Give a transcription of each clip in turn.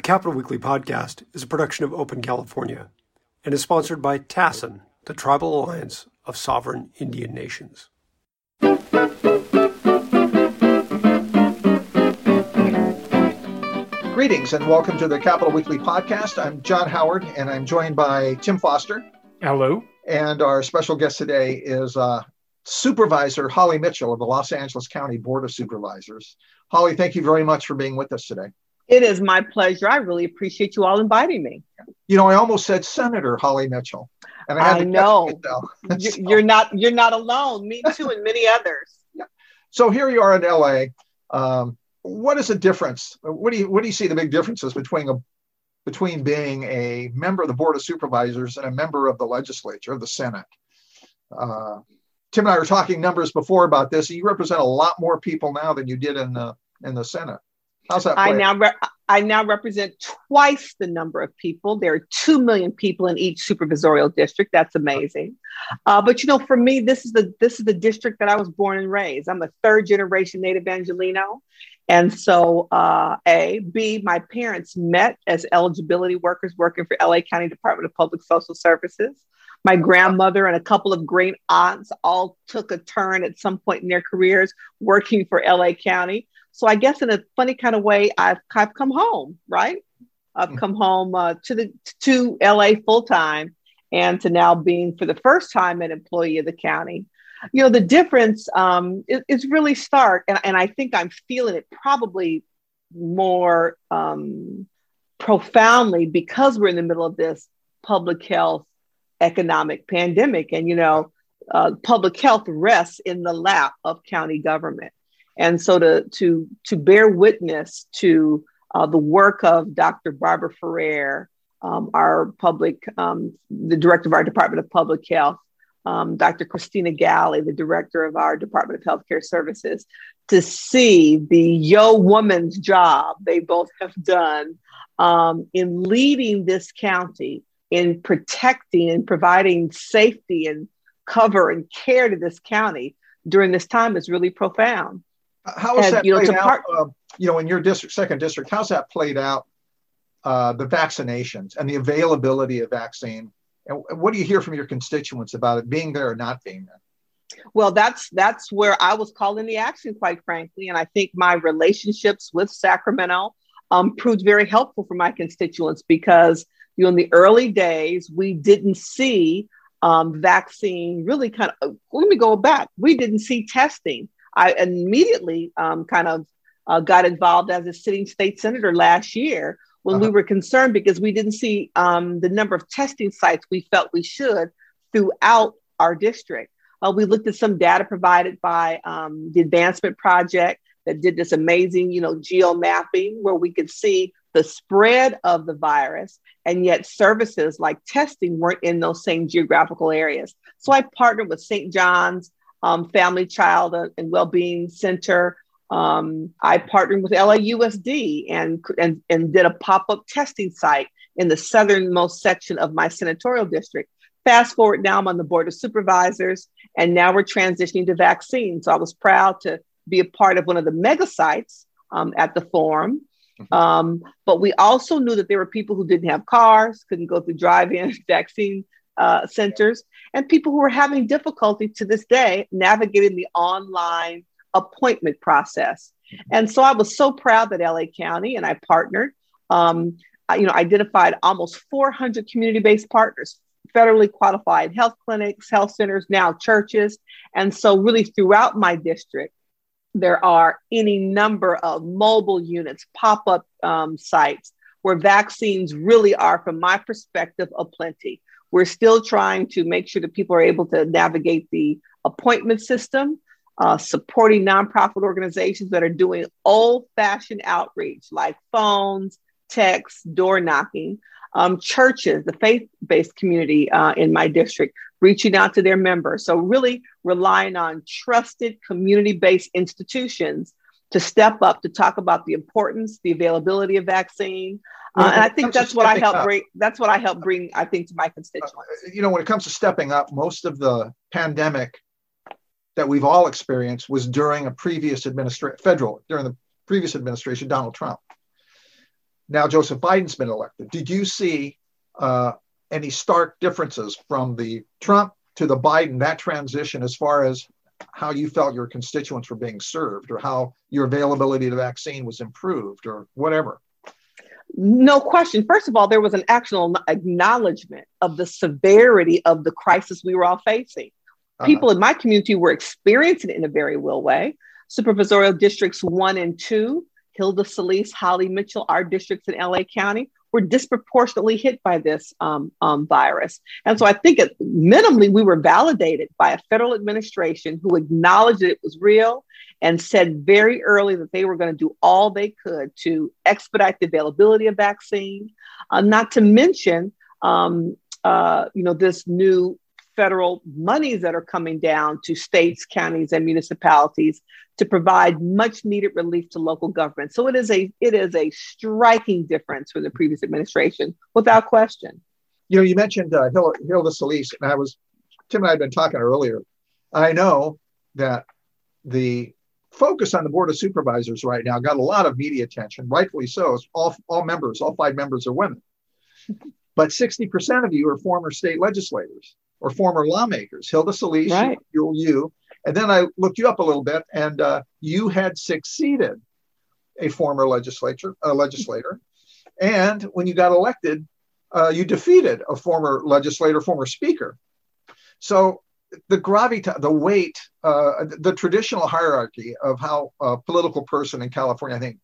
The Capitol Weekly podcast is a production of Open California and is sponsored by TASIN, the Tribal Alliance of Sovereign Indian Nations. Greetings and welcome to the Capitol Weekly podcast. I'm John Howard and I'm joined by Tim Foster. Hello. And our special guest today is uh, Supervisor Holly Mitchell of the Los Angeles County Board of Supervisors. Holly, thank you very much for being with us today. It is my pleasure. I really appreciate you all inviting me. You know, I almost said Senator Holly Mitchell. And I, I know you're not you're not alone. Me too, and many others. Yeah. So here you are in LA. Um, what is the difference? What do you what do you see the big differences between a between being a member of the board of supervisors and a member of the legislature, the Senate? Uh, Tim and I were talking numbers before about this. You represent a lot more people now than you did in the in the Senate. How's that? I now re- I now represent twice the number of people. There are two million people in each supervisorial district. That's amazing. Uh, but you know, for me, this is the this is the district that I was born and raised. I'm a third generation Native Angelino, and so uh, a b my parents met as eligibility workers working for LA County Department of Public Social Services. My grandmother and a couple of great aunts all took a turn at some point in their careers working for LA County. So I guess in a funny kind of way, I've, I've come home, right? I've come home uh, to the to LA full time, and to now being for the first time an employee of the county. You know, the difference um, is, is, really stark, and, and I think I'm feeling it probably more um, profoundly because we're in the middle of this public health economic pandemic, and you know, uh, public health rests in the lap of county government. And so to, to, to bear witness to uh, the work of Dr. Barbara Ferrer, um, our public, um, the director of our Department of Public Health, um, Dr. Christina Ghaly, the director of our Department of Healthcare Services, to see the yo woman's job they both have done um, in leading this county, in protecting and providing safety and cover and care to this county during this time is really profound. How is that you played know, out? Part- uh, you know, in your district, second district, how's that played out? Uh, the vaccinations and the availability of vaccine. And what do you hear from your constituents about it being there or not being there? Well, that's that's where I was calling the action, quite frankly, and I think my relationships with Sacramento um, proved very helpful for my constituents because you know in the early days we didn't see um, vaccine really kind of. Let me go back. We didn't see testing I immediately um, kind of uh, got involved as a sitting state senator last year when uh-huh. we were concerned because we didn't see um, the number of testing sites we felt we should throughout our district. Uh, we looked at some data provided by um, the Advancement Project that did this amazing, you know, geo mapping where we could see the spread of the virus, and yet services like testing weren't in those same geographical areas. So I partnered with St. John's um, Family, Child, and Wellbeing Center. Um, I partnered with LAUSD and, and, and did a pop up testing site in the southernmost section of my senatorial district. Fast forward now, I'm on the board of supervisors, and now we're transitioning to vaccines. So I was proud to be a part of one of the mega sites um, at the forum. Mm-hmm. Um, but we also knew that there were people who didn't have cars, couldn't go through drive in vaccine uh, centers, and people who are having difficulty to this day navigating the online appointment process. And so I was so proud that LA County and I partnered, um, you know, identified almost 400 community-based partners, federally qualified health clinics, health centers, now churches. And so really throughout my district, there are any number of mobile units, pop-up um, sites where vaccines really are, from my perspective, a plenty. We're still trying to make sure that people are able to navigate the appointment system, uh, supporting nonprofit organizations that are doing old fashioned outreach like phones, texts, door knocking. Um, churches, the faith based community uh, in my district, reaching out to their members. So, really relying on trusted community based institutions to step up to talk about the importance, the availability of vaccine, uh, and I think that's what I help up, bring. That's what I help bring. I think to my constituents. Uh, you know, when it comes to stepping up, most of the pandemic that we've all experienced was during a previous administration, federal during the previous administration, Donald Trump. now Joseph Biden's been elected. Did you see uh, any stark differences from the Trump to the Biden, that transition as far as how you felt your constituents were being served or how your availability to vaccine was improved or whatever? No question. First of all, there was an actual acknowledgement of the severity of the crisis we were all facing. Uh-huh. People in my community were experiencing it in a very real way. Supervisorial districts one and two, Hilda Solis, Holly Mitchell, our districts in LA County, were disproportionately hit by this um, um, virus. And so I think it, minimally we were validated by a federal administration who acknowledged that it was real and said very early that they were going to do all they could to expedite the availability of vaccine, uh, not to mention, um, uh, you know, this new federal monies that are coming down to states, counties, and municipalities to provide much needed relief to local government. So it is a it is a striking difference from the previous administration, without question. You know, you mentioned uh, Hilda Solis, and I was Tim and I had been talking earlier. I know that the focus on the board of supervisors right now got a lot of media attention, rightfully so. All all members, all five members are women, but sixty percent of you are former state legislators or former lawmakers. Hilda Solis, right. you, you, and then I looked you up a little bit, and uh, you had succeeded a former legislature, a legislator, and when you got elected, uh, you defeated a former legislator, former speaker. So the gravitas, the weight, uh, the traditional hierarchy of how a political person in California, I think,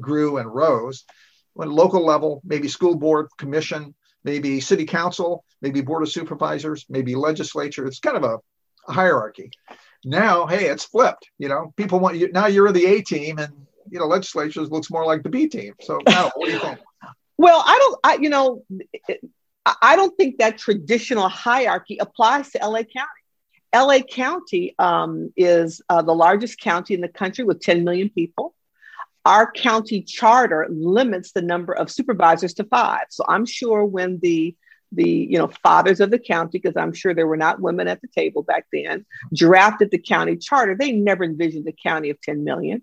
grew and rose. When local level, maybe school board, commission, maybe city council, maybe board of supervisors, maybe legislature. It's kind of a, hierarchy. Now, hey, it's flipped. You know, people want you now. You're the A team, and you know, legislature looks more like the B team. So, now, what do you think? Well, I don't. I you know, I don't think that traditional hierarchy applies to LA County. LA County um, is uh, the largest county in the country with 10 million people. Our county charter limits the number of supervisors to five. So I'm sure when the the you know fathers of the county because i'm sure there were not women at the table back then drafted the county charter they never envisioned a county of 10 million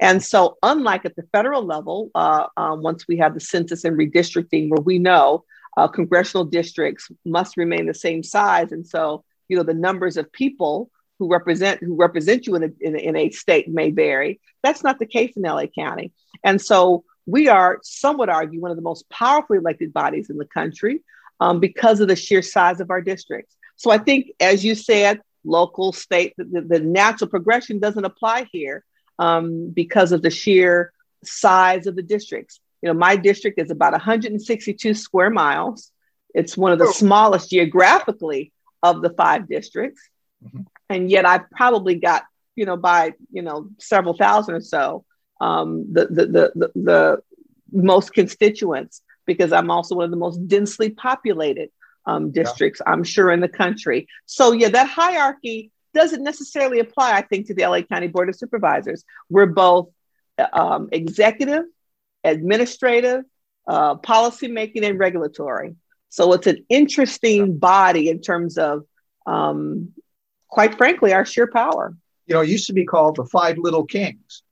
and so unlike at the federal level uh, um, once we have the census and redistricting where we know uh, congressional districts must remain the same size and so you know the numbers of people who represent who represent you in a, in a, in a state may vary that's not the case in la county and so we are some would argue one of the most powerfully elected bodies in the country um, because of the sheer size of our districts. So I think, as you said, local, state, the, the natural progression doesn't apply here um, because of the sheer size of the districts. You know, my district is about 162 square miles. It's one of the oh. smallest geographically of the five districts. Mm-hmm. And yet I've probably got, you know, by, you know, several thousand or so, um, the, the, the, the, the most constituents because I'm also one of the most densely populated um, districts, yeah. I'm sure, in the country. So, yeah, that hierarchy doesn't necessarily apply, I think, to the LA County Board of Supervisors. We're both um, executive, administrative, uh, policymaking, and regulatory. So, it's an interesting body in terms of, um, quite frankly, our sheer power. You know, it used to be called the Five Little Kings.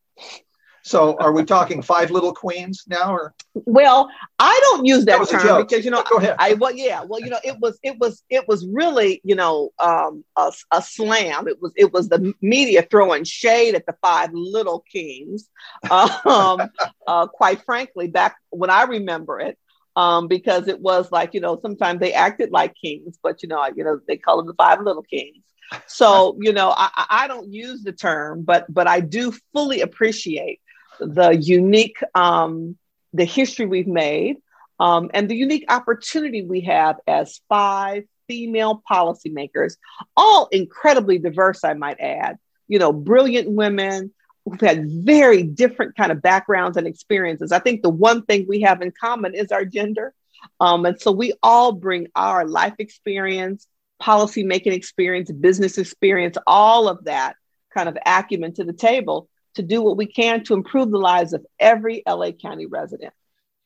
So are we talking five little queens now or well, I don't use that, that term because you know Go ahead. I well yeah, well you know it was it was it was really, you know, um a, a slam. It was it was the media throwing shade at the five little kings. Um uh, quite frankly, back when I remember it, um, because it was like, you know, sometimes they acted like kings, but you know, you know, they call them the five little kings. So, you know, I, I don't use the term, but but I do fully appreciate the unique, um, the history we've made, um, and the unique opportunity we have as five female policymakers, all incredibly diverse, I might add. You know, brilliant women who've had very different kind of backgrounds and experiences. I think the one thing we have in common is our gender. Um, and so we all bring our life experience, policy making experience, business experience, all of that kind of acumen to the table to do what we can to improve the lives of every LA County resident.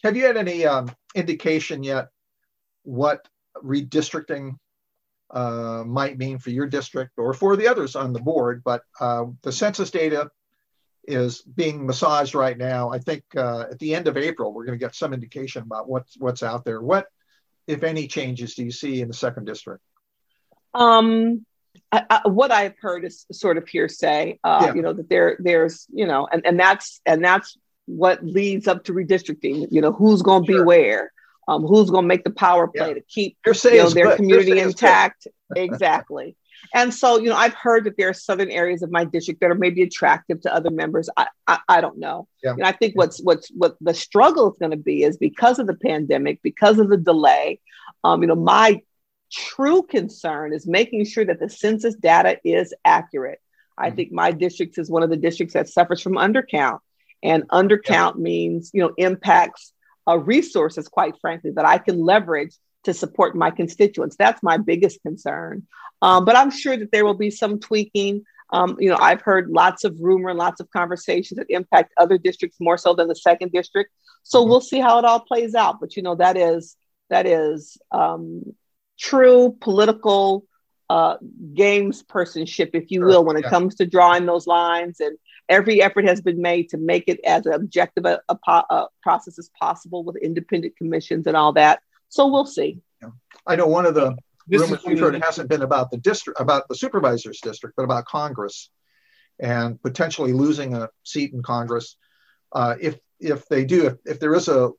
Have you had any um, indication yet what redistricting uh, might mean for your district or for the others on the board? But uh, the census data is being massaged right now. I think uh, at the end of April, we're going to get some indication about what's what's out there. What, if any, changes do you see in the second district? Um, I, I, what I've heard is sort of hearsay. Uh, yeah. You know that there there's you know, and and that's and that's what leads up to redistricting. You know, who's going to sure. be where. Um, who's going to make the power play yeah. to keep you know, their good. community intact? exactly. And so, you know, I've heard that there are southern areas of my district that are maybe attractive to other members. I, I, I don't know. Yeah. And I think what's what's what the struggle is going to be is because of the pandemic, because of the delay. Um, you know, my true concern is making sure that the census data is accurate. I mm-hmm. think my district is one of the districts that suffers from undercount, and undercount yeah. means you know impacts uh, resources, quite frankly, that I can leverage to support my constituents. That's my biggest concern. Um, but I'm sure that there will be some tweaking. Um, you know, I've heard lots of rumor, and lots of conversations that impact other districts more so than the second district. So mm-hmm. we'll see how it all plays out. But you know, that is that is um, true political uh, gamespersonship, if you will, when it yeah. comes to drawing those lines. And every effort has been made to make it as objective a, a, a process as possible with independent commissions and all that. So we'll see. Yeah. I know one of the this rumors we've heard hasn't been about the district, about the supervisor's district, but about Congress and potentially losing a seat in Congress. Uh, if if they do, if, if there is a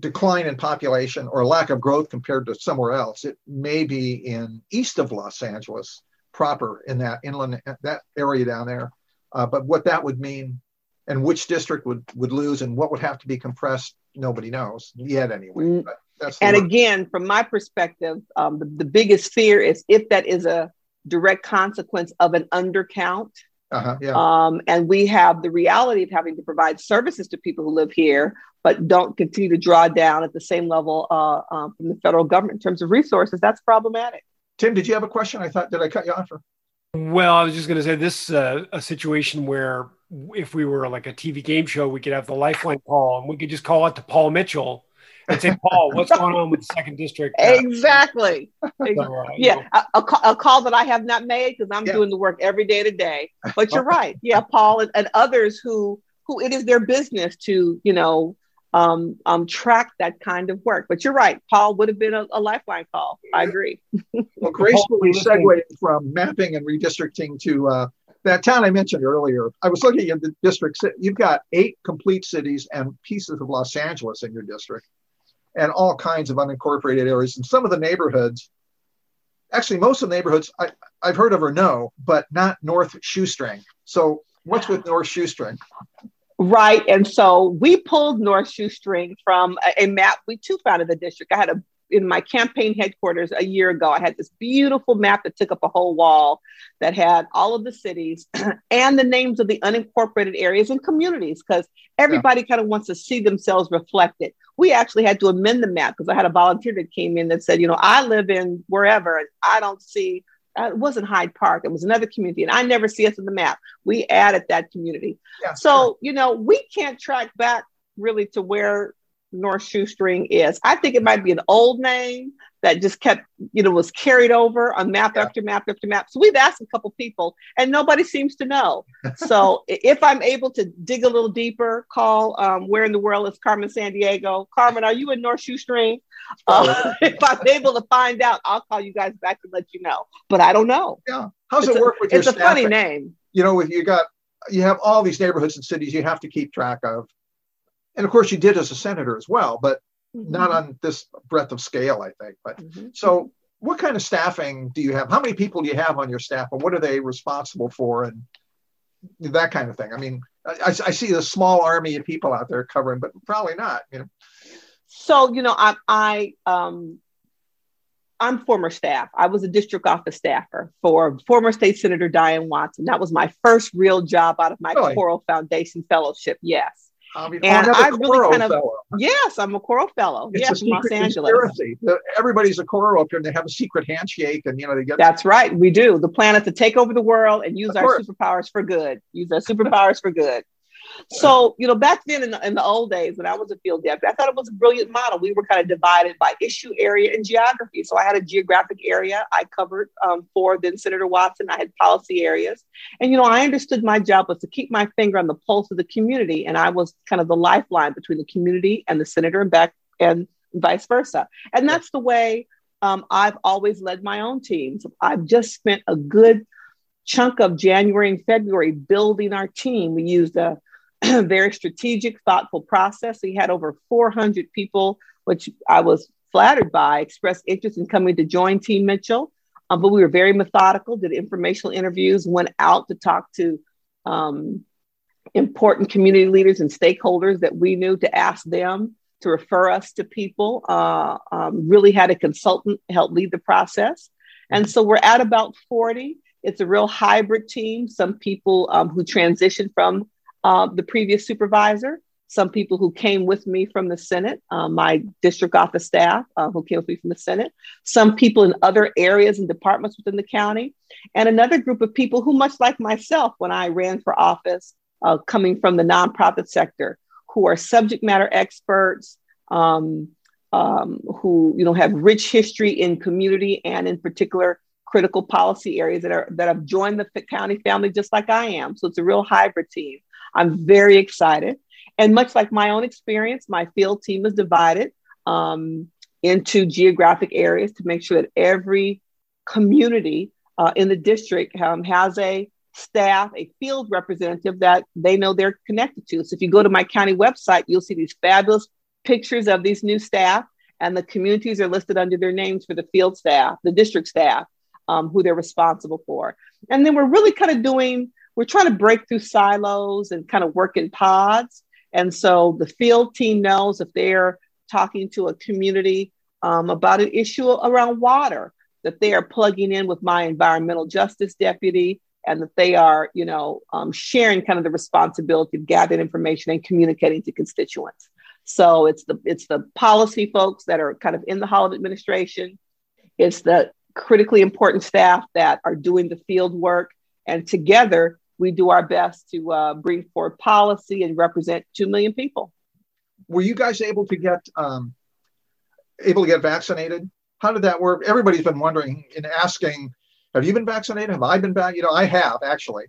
decline in population or lack of growth compared to somewhere else, it may be in east of Los Angeles proper in that inland that area down there. Uh, but what that would mean and which district would would lose and what would have to be compressed, nobody knows yet anyway. Mm. And again, from my perspective, um, the, the biggest fear is if that is a direct consequence of an undercount. Uh-huh, yeah. um, and we have the reality of having to provide services to people who live here, but don't continue to draw down at the same level uh, um, from the federal government in terms of resources. That's problematic. Tim, did you have a question? I thought, did I cut you off? Or? Well, I was just going to say this uh, a situation where if we were like a TV game show, we could have the lifeline call and we could just call out to Paul Mitchell and say, Paul, what's going on with the second district? Exactly. So, uh, yeah, a, a, a, call that I have not made because I'm yeah. doing the work every day to day. But you're right. Yeah, Paul and, and, others who who it is their business to you know um, um, track that kind of work. But you're right. Paul would have been a, a lifeline call. I agree. well, gracefully segueing from mapping and redistricting to uh, that town I mentioned earlier, I was looking at the districts. You've got eight complete cities and pieces of Los Angeles in your district and all kinds of unincorporated areas. And some of the neighborhoods, actually, most of the neighborhoods I, I've heard of or know, but not North Shoestring. So, what's with North Shoestring? Right. And so we pulled North Shoestring from a, a map. We too founded the district. I had a in my campaign headquarters a year ago, I had this beautiful map that took up a whole wall that had all of the cities and the names of the unincorporated areas and communities because everybody yeah. kind of wants to see themselves reflected. We actually had to amend the map because I had a volunteer that came in that said, you know, I live in wherever and I don't see. Uh, it wasn't Hyde Park. It was another community, and I never see us on the map. We added that community. Yeah, so, you know, we can't track back really to where North Shoestring is. I think it might be an old name that just kept, you know, was carried over on map yeah. after map after map. So we've asked a couple people and nobody seems to know. so if I'm able to dig a little deeper, call um, where in the world is Carmen Sandiego? Carmen, are you in North Shoestring? Uh, if I'm able to find out, I'll call you guys back and let you know. But I don't know. Yeah. How's it's it work a, with your It's a funny name. You know, if you got you have all these neighborhoods and cities you have to keep track of and of course you did as a senator as well, but mm-hmm. not on this breadth of scale, I think. But mm-hmm. so, what kind of staffing do you have? How many people do you have on your staff, and what are they responsible for, and that kind of thing? I mean, I, I see a small army of people out there covering, but probably not. You know. So you know, I, I um, I'm former staff. I was a district office staffer for former state senator Diane Watson. That was my first real job out of my really? Coro Foundation fellowship. Yes. I mean, and I really kind of fellow. yes, I'm a Coro fellow. It's yes, from Los Angeles. Conspiracy. Everybody's a Coro up here, and they have a secret handshake, and you know they get. That's right, we do. The plan is to take over the world and use of our course. superpowers for good. Use our superpowers for good. So, you know, back then in the, in the old days when I was a field deputy, I thought it was a brilliant model. We were kind of divided by issue area and geography. So I had a geographic area I covered um, for then Senator Watson. I had policy areas. And, you know, I understood my job was to keep my finger on the pulse of the community. And I was kind of the lifeline between the community and the senator and back and vice versa. And that's the way um, I've always led my own teams. I've just spent a good chunk of January and February building our team. We used a very strategic, thoughtful process. We had over 400 people, which I was flattered by, expressed interest in coming to join Team Mitchell. Um, but we were very methodical, did informational interviews, went out to talk to um, important community leaders and stakeholders that we knew to ask them to refer us to people. Uh, um, really had a consultant help lead the process. And so we're at about 40. It's a real hybrid team. Some people um, who transitioned from uh, the previous supervisor, some people who came with me from the Senate, uh, my district office staff uh, who came with me from the Senate, some people in other areas and departments within the county, and another group of people who, much like myself when I ran for office, uh, coming from the nonprofit sector, who are subject matter experts, um, um, who you know have rich history in community and in particular critical policy areas that are that have joined the county family just like I am. So it's a real hybrid team. I'm very excited. And much like my own experience, my field team is divided um, into geographic areas to make sure that every community uh, in the district um, has a staff, a field representative that they know they're connected to. So if you go to my county website, you'll see these fabulous pictures of these new staff, and the communities are listed under their names for the field staff, the district staff, um, who they're responsible for. And then we're really kind of doing, we're trying to break through silos and kind of work in pods. And so the field team knows if they're talking to a community um, about an issue around water, that they are plugging in with my environmental justice deputy and that they are, you know, um, sharing kind of the responsibility of gathering information and communicating to constituents. So it's the it's the policy folks that are kind of in the Hall of Administration. It's the critically important staff that are doing the field work, and together we do our best to uh, bring forward policy and represent two million people. Were you guys able to get um, able to get vaccinated? How did that work? Everybody's been wondering and asking, have you been vaccinated? Have I been back? You know, I have actually,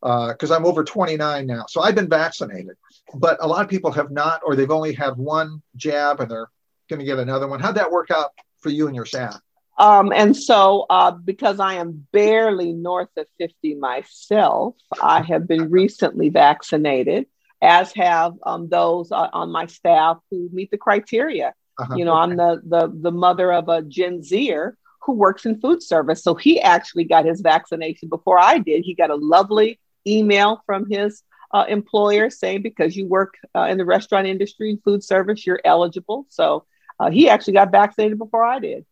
because uh, I'm over 29 now. So I've been vaccinated, but a lot of people have not, or they've only had one jab and they're going to get another one. How'd that work out for you and your staff? Um, and so, uh, because I am barely north of 50 myself, I have been recently vaccinated, as have um, those uh, on my staff who meet the criteria. Uh-huh. You know, I'm the, the, the mother of a Gen Zer who works in food service. So he actually got his vaccination before I did. He got a lovely email from his uh, employer saying, because you work uh, in the restaurant industry and food service, you're eligible. So uh, he actually got vaccinated before I did.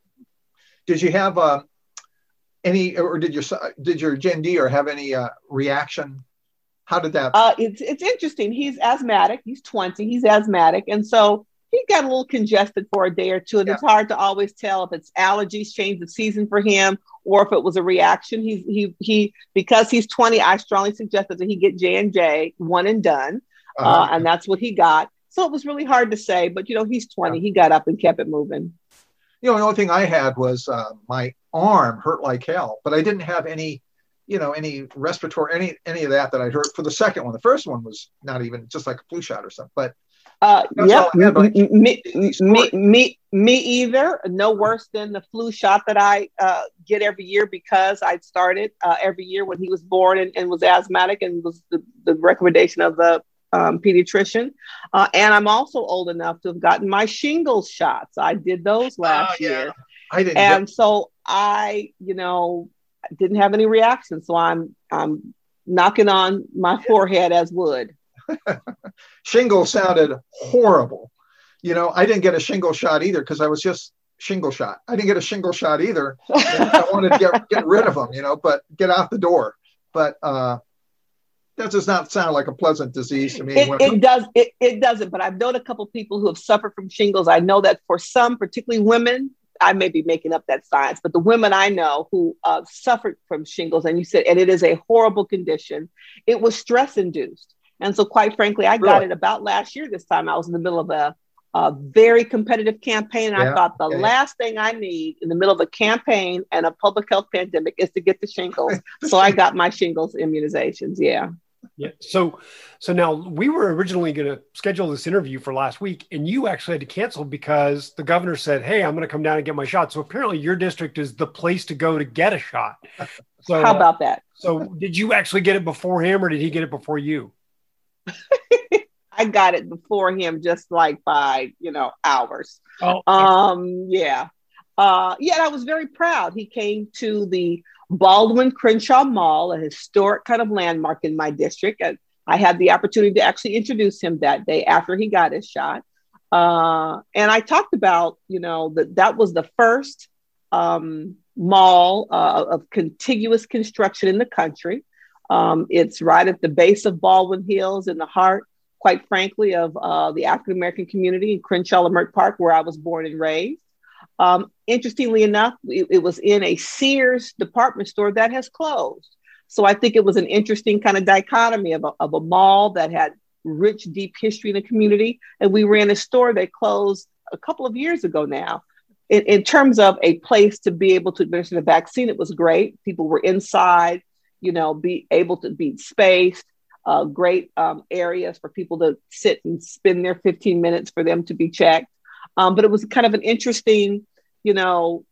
Did you have uh, any, or did your did your Gen D or have any uh, reaction? How did that? Uh, it's it's interesting. He's asthmatic. He's twenty. He's asthmatic, and so he got a little congested for a day or two, and yeah. it's hard to always tell if it's allergies change of season for him or if it was a reaction. He's he he because he's twenty. I strongly suggested that he get J and J one and done, uh-huh. uh, and that's what he got. So it was really hard to say, but you know he's twenty. Yeah. He got up and kept it moving you know, the only thing I had was uh, my arm hurt like hell, but I didn't have any, you know, any respiratory, any any of that that I heard for the second one. The first one was not even just like a flu shot or something. But uh, yeah, me, me, me, me either. No worse than the flu shot that I uh, get every year because I'd started uh, every year when he was born and, and was asthmatic and was the, the recommendation of the um, pediatrician. Uh, and I'm also old enough to have gotten my shingles shots. I did those last oh, yeah. year. I didn't. And get- so I, you know, didn't have any reaction. So I'm, I'm knocking on my forehead as wood. shingle sounded horrible. You know, I didn't get a shingle shot either because I was just shingle shot. I didn't get a shingle shot either. I wanted to get, get rid of them, you know, but get out the door. But uh, that does not sound like a pleasant disease to me. It, it does. It, it doesn't. But I've known a couple people who have suffered from shingles. I know that for some, particularly women, I may be making up that science, but the women I know who uh, suffered from shingles, and you said, and it is a horrible condition. It was stress induced. And so, quite frankly, I got it about last year. This time, I was in the middle of a, a very competitive campaign, and yeah. I thought the yeah. last thing I need in the middle of a campaign and a public health pandemic is to get the shingles. so I got my shingles immunizations. Yeah. Yeah. So, so now we were originally going to schedule this interview for last week, and you actually had to cancel because the governor said, "Hey, I'm going to come down and get my shot." So apparently, your district is the place to go to get a shot. So how about that? So, did you actually get it before him, or did he get it before you? I got it before him, just like by you know hours. Oh, um, yeah, uh, yeah. I was very proud. He came to the Baldwin Crenshaw Mall, a historic kind of landmark in my district. And I had the opportunity to actually introduce him that day after he got his shot. Uh, and I talked about, you know, that that was the first um, mall uh, of contiguous construction in the country. Um, it's right at the base of Baldwin Hills in the heart, quite frankly, of uh, the African American community in Crenshaw and Leimert Park, where I was born and raised. Um, interestingly enough, it, it, was in a Sears department store that has closed. So I think it was an interesting kind of dichotomy of a, of a mall that had rich, deep history in the community. And we ran a store that closed a couple of years ago now. In, in terms of a place to be able to administer the vaccine, it was great. People were inside, you know, be able to be spaced. Uh, great um, areas for people to sit and spend their 15 minutes for them to be checked. Um, but it was kind of an interesting, you know,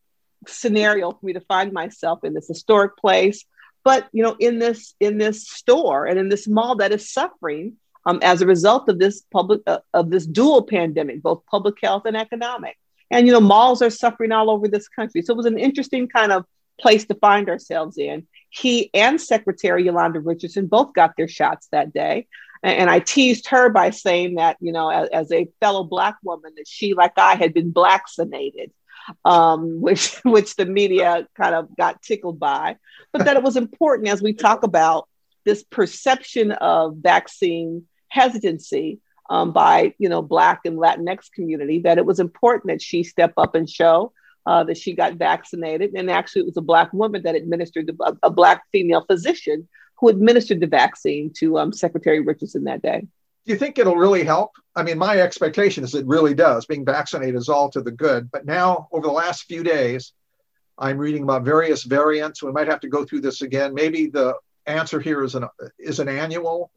scenario for me to find myself in this historic place, but you know, in this in this store and in this mall that is suffering um, as a result of this public uh, of this dual pandemic, both public health and economic. And you know, malls are suffering all over this country. So it was an interesting kind of place to find ourselves in. He and Secretary Yolanda Richardson both got their shots that day. And I teased her by saying that, you know, as, as a fellow Black woman, that she, like I, had been Blacksinated, um, which, which the media kind of got tickled by. But that it was important as we talk about this perception of vaccine hesitancy um, by, you know, Black and Latinx community, that it was important that she step up and show uh, that she got vaccinated. And actually, it was a Black woman that administered, a, a Black female physician who administered the vaccine to um, Secretary Richardson that day. Do you think it'll really help? I mean, my expectation is it really does. Being vaccinated is all to the good. But now, over the last few days, I'm reading about various variants. We might have to go through this again. Maybe the answer here is an is an annual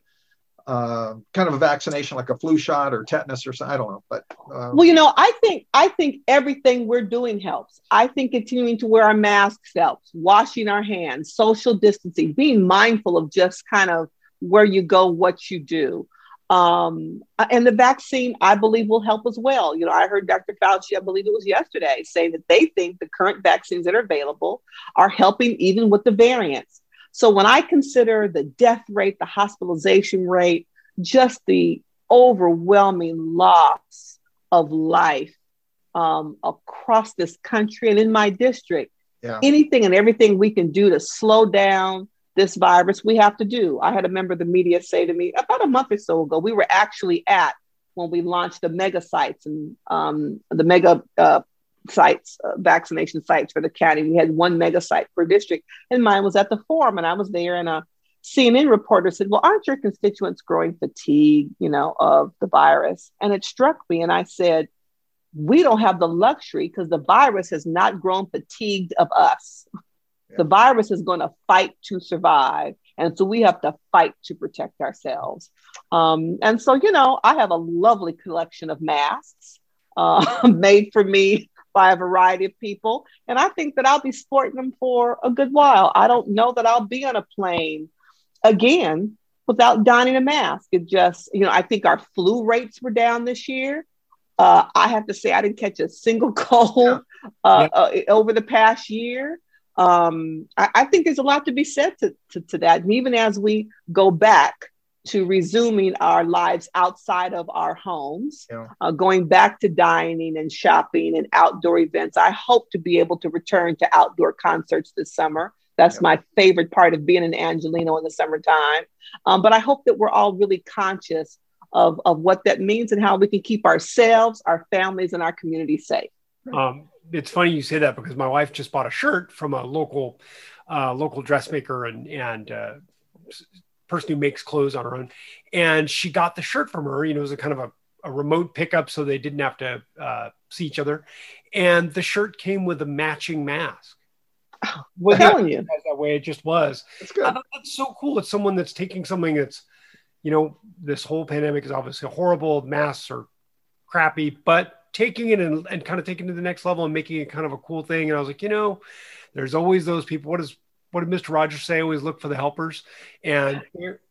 uh, kind of a vaccination like a flu shot or tetanus or something. I don't know, but um, well, you know, I think I think everything we're doing helps. I think continuing to wear our masks helps, washing our hands, social distancing, being mindful of just kind of where you go, what you do. Um, and the vaccine, I believe, will help as well. You know, I heard Dr. Fauci, I believe it was yesterday, saying that they think the current vaccines that are available are helping even with the variants. So when I consider the death rate, the hospitalization rate, just the overwhelming loss of life um, across this country and in my district, yeah. anything and everything we can do to slow down this virus, we have to do. I had a member of the media say to me about a month or so ago, we were actually at when we launched the mega sites and um, the mega uh, sites, uh, vaccination sites for the county. We had one mega site per district, and mine was at the forum, and I was there, and a CNN reporter said, "Well, aren't your constituents growing fatigue, you know, of the virus?" And it struck me, and I said, "We don't have the luxury because the virus has not grown fatigued of us. Yeah. The virus is going to fight to survive." And so we have to fight to protect ourselves. Um, and so, you know, I have a lovely collection of masks uh, made for me by a variety of people. And I think that I'll be sporting them for a good while. I don't know that I'll be on a plane again without donning a mask. It just, you know, I think our flu rates were down this year. Uh, I have to say, I didn't catch a single cold uh, yeah. uh, over the past year. Um, I, I, think there's a lot to be said to, to, to that. And even as we go back to resuming our lives outside of our homes, yeah. uh, going back to dining and shopping and outdoor events. I hope to be able to return to outdoor concerts this summer. That's yeah. my favorite part of being in Angelino in the summertime. Um, but I hope that we're all really conscious of, of what that means and how we can keep ourselves, our families, and our community safe. Um, it's funny you say that because my wife just bought a shirt from a local uh, local dressmaker and and uh, person who makes clothes on her own, and she got the shirt from her. You know, it was a kind of a, a remote pickup, so they didn't have to uh, see each other. And the shirt came with a matching mask. We're telling you that way it just was. That's good. that's so cool. It's someone that's taking something that's, you know, this whole pandemic is obviously horrible. Masks are crappy, but taking it and, and kind of taking it to the next level and making it kind of a cool thing. And I was like, you know, there's always those people. What does what did Mr. Rogers say? Always look for the helpers. And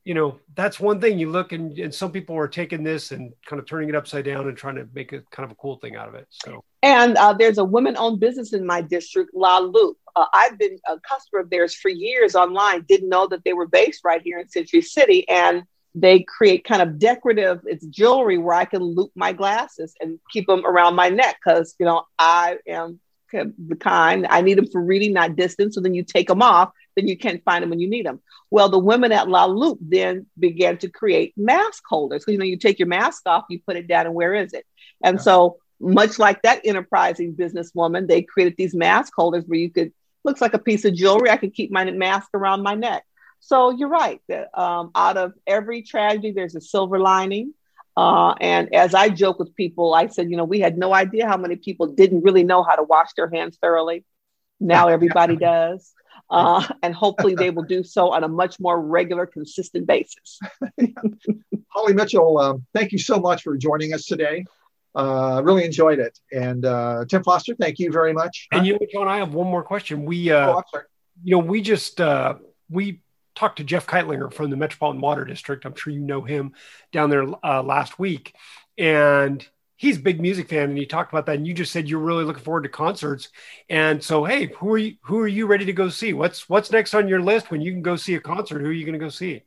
you know, that's one thing you look and, and some people are taking this and kind of turning it upside down and trying to make a kind of a cool thing out of it. So and uh, there's a women-owned business in my district, La Loupe. Uh, I've been a customer of theirs for years online. Didn't know that they were based right here in Century City, and they create kind of decorative it's jewelry where i can loop my glasses and keep them around my neck because you know i am the kind i need them for reading not distance. So then you take them off then you can't find them when you need them well the women at la loupe then began to create mask holders. You know you take your mask off you put it down and where is it? And yeah. so much like that enterprising businesswoman they created these mask holders where you could looks like a piece of jewelry. I could keep my mask around my neck. So you're right that um, out of every tragedy, there's a silver lining. Uh, and as I joke with people, I said, you know, we had no idea how many people didn't really know how to wash their hands thoroughly. Now everybody does. Uh, and hopefully they will do so on a much more regular, consistent basis. Holly Mitchell, um, thank you so much for joining us today. Uh, really enjoyed it. And uh, Tim Foster, thank you very much. And you know, John, I have one more question. We, uh, oh, you know, we just uh, we talked to Jeff Kightlinger from the Metropolitan Water District. I'm sure you know him down there uh, last week. And he's a big music fan and he talked about that and you just said you're really looking forward to concerts. And so hey who are you who are you ready to go see? What's what's next on your list when you can go see a concert? Who are you going to go see?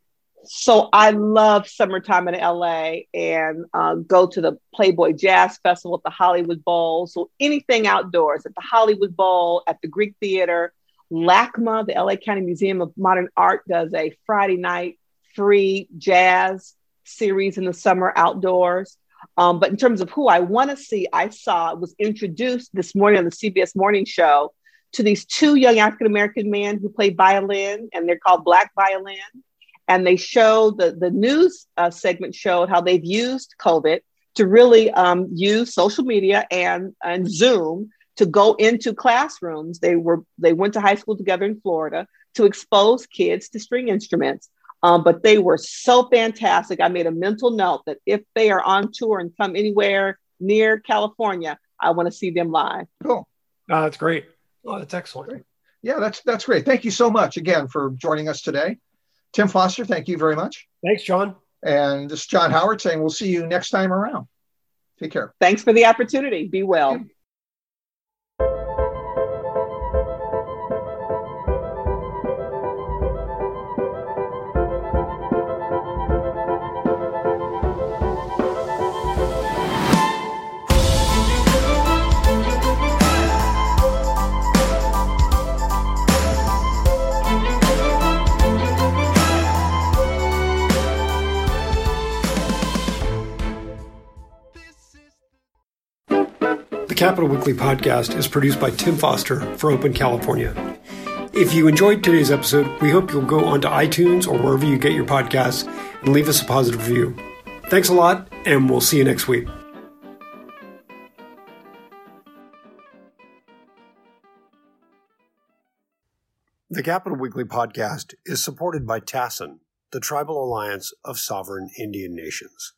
So i love summertime in la and uh, go to the playboy jazz festival at the hollywood bowl. So anything outdoors at the hollywood bowl at the greek theater LACMA, the LA County Museum of Modern Art, does a Friday night free jazz series in the summer outdoors. Um, but in terms of who I want to see, I saw was introduced this morning on the CBS Morning Show to these two young African American men who play violin, and they're called Black Violin. And they show the the news uh, segment showed how they've used COVID to really um, use social media and and Zoom to go into classrooms. They were they went to high school together in Florida to expose kids to string instruments. Um, but they were so fantastic. I made a mental note that if they are on tour and come anywhere near California, I want to see them live. Cool. Oh, that's great. Oh, that's excellent. Great. Yeah, that's that's great. Thank you so much again for joining us today. Tim Foster, thank you very much. Thanks, John. And this is John Howard saying we'll see you next time around. Take care. Thanks for the opportunity. Be well. Capitol Weekly podcast is produced by Tim Foster for Open California. If you enjoyed today's episode, we hope you'll go onto iTunes or wherever you get your podcasts and leave us a positive review. Thanks a lot, and we'll see you next week. The Capitol Weekly podcast is supported by TASIN, the Tribal Alliance of Sovereign Indian Nations.